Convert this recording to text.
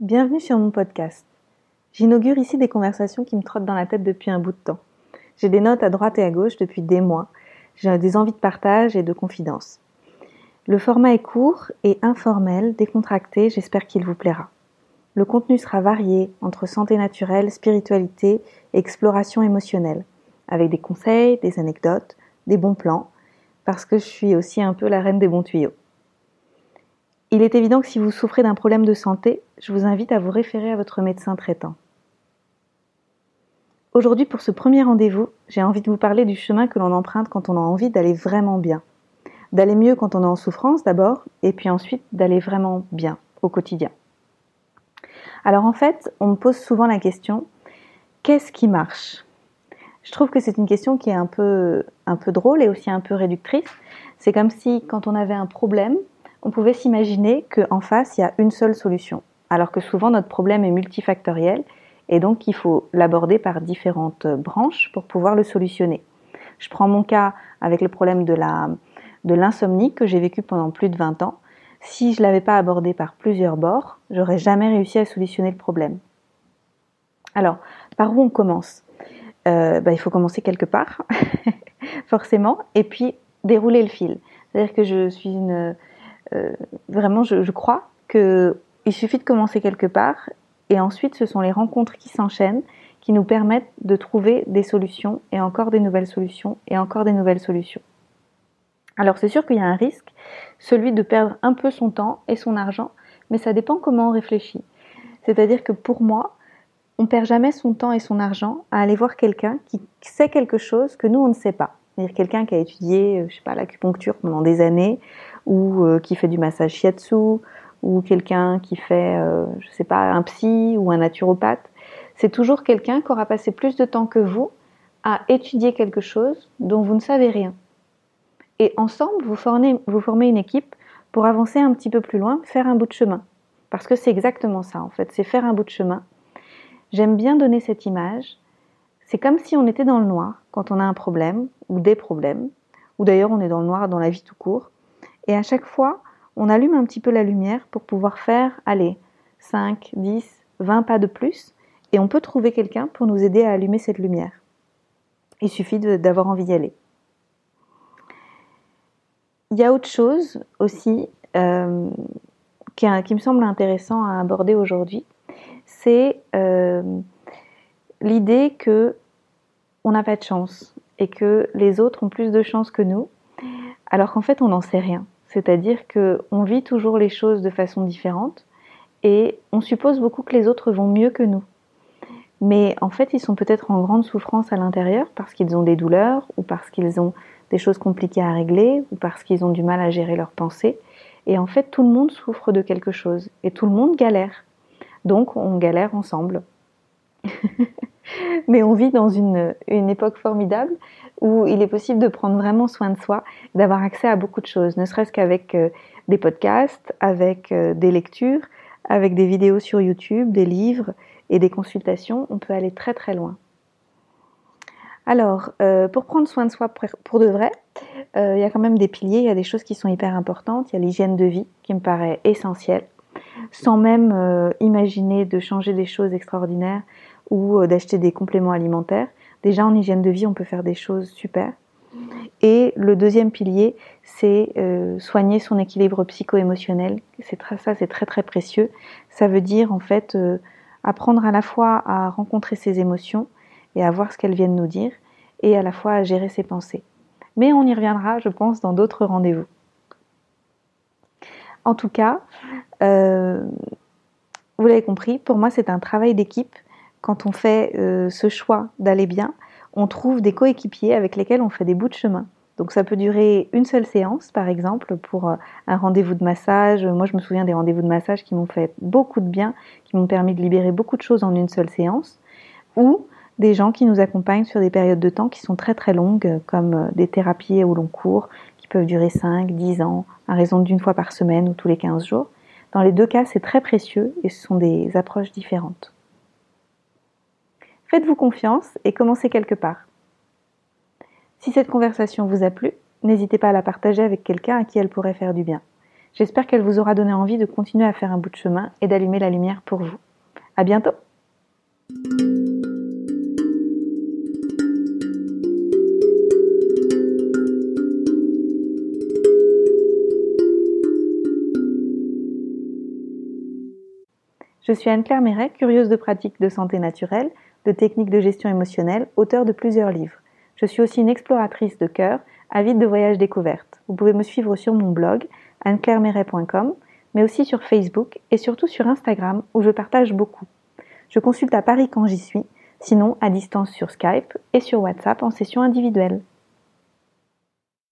Bienvenue sur mon podcast. J'inaugure ici des conversations qui me trottent dans la tête depuis un bout de temps. J'ai des notes à droite et à gauche depuis des mois. J'ai des envies de partage et de confidence. Le format est court et informel, décontracté, j'espère qu'il vous plaira. Le contenu sera varié entre santé naturelle, spiritualité et exploration émotionnelle, avec des conseils, des anecdotes, des bons plans, parce que je suis aussi un peu la reine des bons tuyaux. Il est évident que si vous souffrez d'un problème de santé, je vous invite à vous référer à votre médecin traitant. Aujourd'hui, pour ce premier rendez-vous, j'ai envie de vous parler du chemin que l'on emprunte quand on a envie d'aller vraiment bien. D'aller mieux quand on est en souffrance d'abord, et puis ensuite d'aller vraiment bien au quotidien. Alors en fait, on me pose souvent la question, qu'est-ce qui marche? Je trouve que c'est une question qui est un peu, un peu drôle et aussi un peu réductrice. C'est comme si quand on avait un problème, on pouvait s'imaginer qu'en face, il y a une seule solution, alors que souvent notre problème est multifactoriel et donc il faut l'aborder par différentes branches pour pouvoir le solutionner. Je prends mon cas avec le problème de l'insomnie que j'ai vécu pendant plus de 20 ans. Si je l'avais pas abordé par plusieurs bords, j'aurais jamais réussi à solutionner le problème. Alors, par où on commence? Euh, bah, Il faut commencer quelque part, forcément, et puis dérouler le fil. C'est-à-dire que je suis une euh, vraiment, je, crois qu'il suffit de commencer quelque part et ensuite ce sont les rencontres qui s'enchaînent qui nous permettent de trouver des solutions et encore des nouvelles solutions et encore des nouvelles solutions. Alors c'est sûr qu'il y a un risque, celui de perdre un peu son temps et son argent, mais ça dépend comment on réfléchit. C'est-à-dire que pour moi, on perd jamais son temps et son argent à aller voir quelqu'un qui sait quelque chose que nous on ne sait pas. C'est-à-dire quelqu'un qui a étudié, euh, je sais pas, l'acupuncture pendant des années, ou euh, qui fait du massage shiatsu, ou quelqu'un qui fait, euh, je sais pas, un psy ou un naturopathe. C'est toujours quelqu'un qui aura passé plus de temps que vous à étudier quelque chose dont vous ne savez rien. Et ensemble, vous formez, vous formez une équipe pour avancer un petit peu plus loin, faire un bout de chemin. Parce que c'est exactement ça, en fait, c'est faire un bout de chemin. J'aime bien donner cette image. C'est comme si on était dans le noir quand on a un problème ou des problèmes, ou d'ailleurs on est dans le noir dans la vie tout court. Et à chaque fois, on allume un petit peu la lumière pour pouvoir faire, allez, 5, 10, 20 pas de plus, et on peut trouver quelqu'un pour nous aider à allumer cette lumière. Il suffit d'avoir envie d'y aller. Il y a autre chose aussi euh, qui, me semble intéressant à aborder aujourd'hui, c'est euh, l'idée que on n'a pas de chance et que les autres ont plus de chance que nous, alors qu'en fait on n'en sait rien. C'est-à-dire qu'on vit toujours les choses de façon différente et on suppose beaucoup que les autres vont mieux que nous. Mais en fait, ils sont peut-être en grande souffrance à l'intérieur parce qu'ils ont des douleurs ou parce qu'ils ont des choses compliquées à régler ou parce qu'ils ont du mal à gérer leurs pensées. Et en fait, tout le monde souffre de quelque chose et tout le monde galère. Donc, on galère ensemble. Mais on vit dans une, une époque formidable où il est possible de prendre vraiment soin de soi, d'avoir accès à beaucoup de choses, ne serait-ce qu'avec euh, des podcasts, avec euh, des lectures, avec des vidéos sur YouTube, des livres et des consultations, on peut aller très très loin. Alors, euh, pour prendre soin de soi pour de vrai, il y a quand même des piliers, il y a des choses qui sont hyper importantes. Il y a l'hygiène de vie qui me paraît essentielle, sans même imaginer de changer des choses extraordinaires ou d'acheter des compléments alimentaires. Déjà en hygiène de vie, on peut faire des choses super. Et le deuxième pilier, c'est euh, soigner son équilibre psycho-émotionnel. C'est ça, c'est très très précieux. Ça veut dire en fait euh, apprendre à la fois à rencontrer ses émotions et à voir ce qu'elles viennent nous dire, et à la fois à gérer ses pensées. Mais on y reviendra, je pense, dans d'autres rendez-vous. En tout cas, euh, vous l'avez compris, pour moi c'est un travail d'équipe quand on fait euh, ce choix d'aller bien, on trouve des coéquipiers avec lesquels on fait des bouts de chemin. Donc ça peut durer une seule séance, par exemple, pour euh, un rendez-vous de massage. Moi, je me souviens des rendez-vous de massage qui m'ont fait beaucoup de bien, qui m'ont permis de libérer beaucoup de choses en une seule séance. Ou des gens qui nous accompagnent sur des périodes de temps qui sont très très longues, comme euh, des thérapies au long cours, qui peuvent durer 5, 10 ans, à raison d'une fois par semaine ou tous les 15 jours. Dans les deux cas, c'est très précieux et ce sont des approches différentes. Faites-vous confiance et commencez quelque part. Si cette conversation vous a plu, n'hésitez pas à la partager avec quelqu'un à qui elle pourrait faire du bien. J'espère qu'elle vous aura donné envie de continuer à faire un bout de chemin et d'allumer la lumière pour vous. À bientôt! Je suis Anne-Claire Méret, curieuse de pratiques de santé naturelle, de techniques de gestion émotionnelle, auteur de plusieurs livres. Je suis aussi une exploratrice de cœur, avide de voyages découvertes. Vous pouvez me suivre sur mon blog, anneclairemeret.com, mais aussi sur Facebook et surtout sur Instagram où je partage beaucoup. Je consulte à Paris quand j'y suis, sinon à distance sur Skype et sur WhatsApp en session individuelle.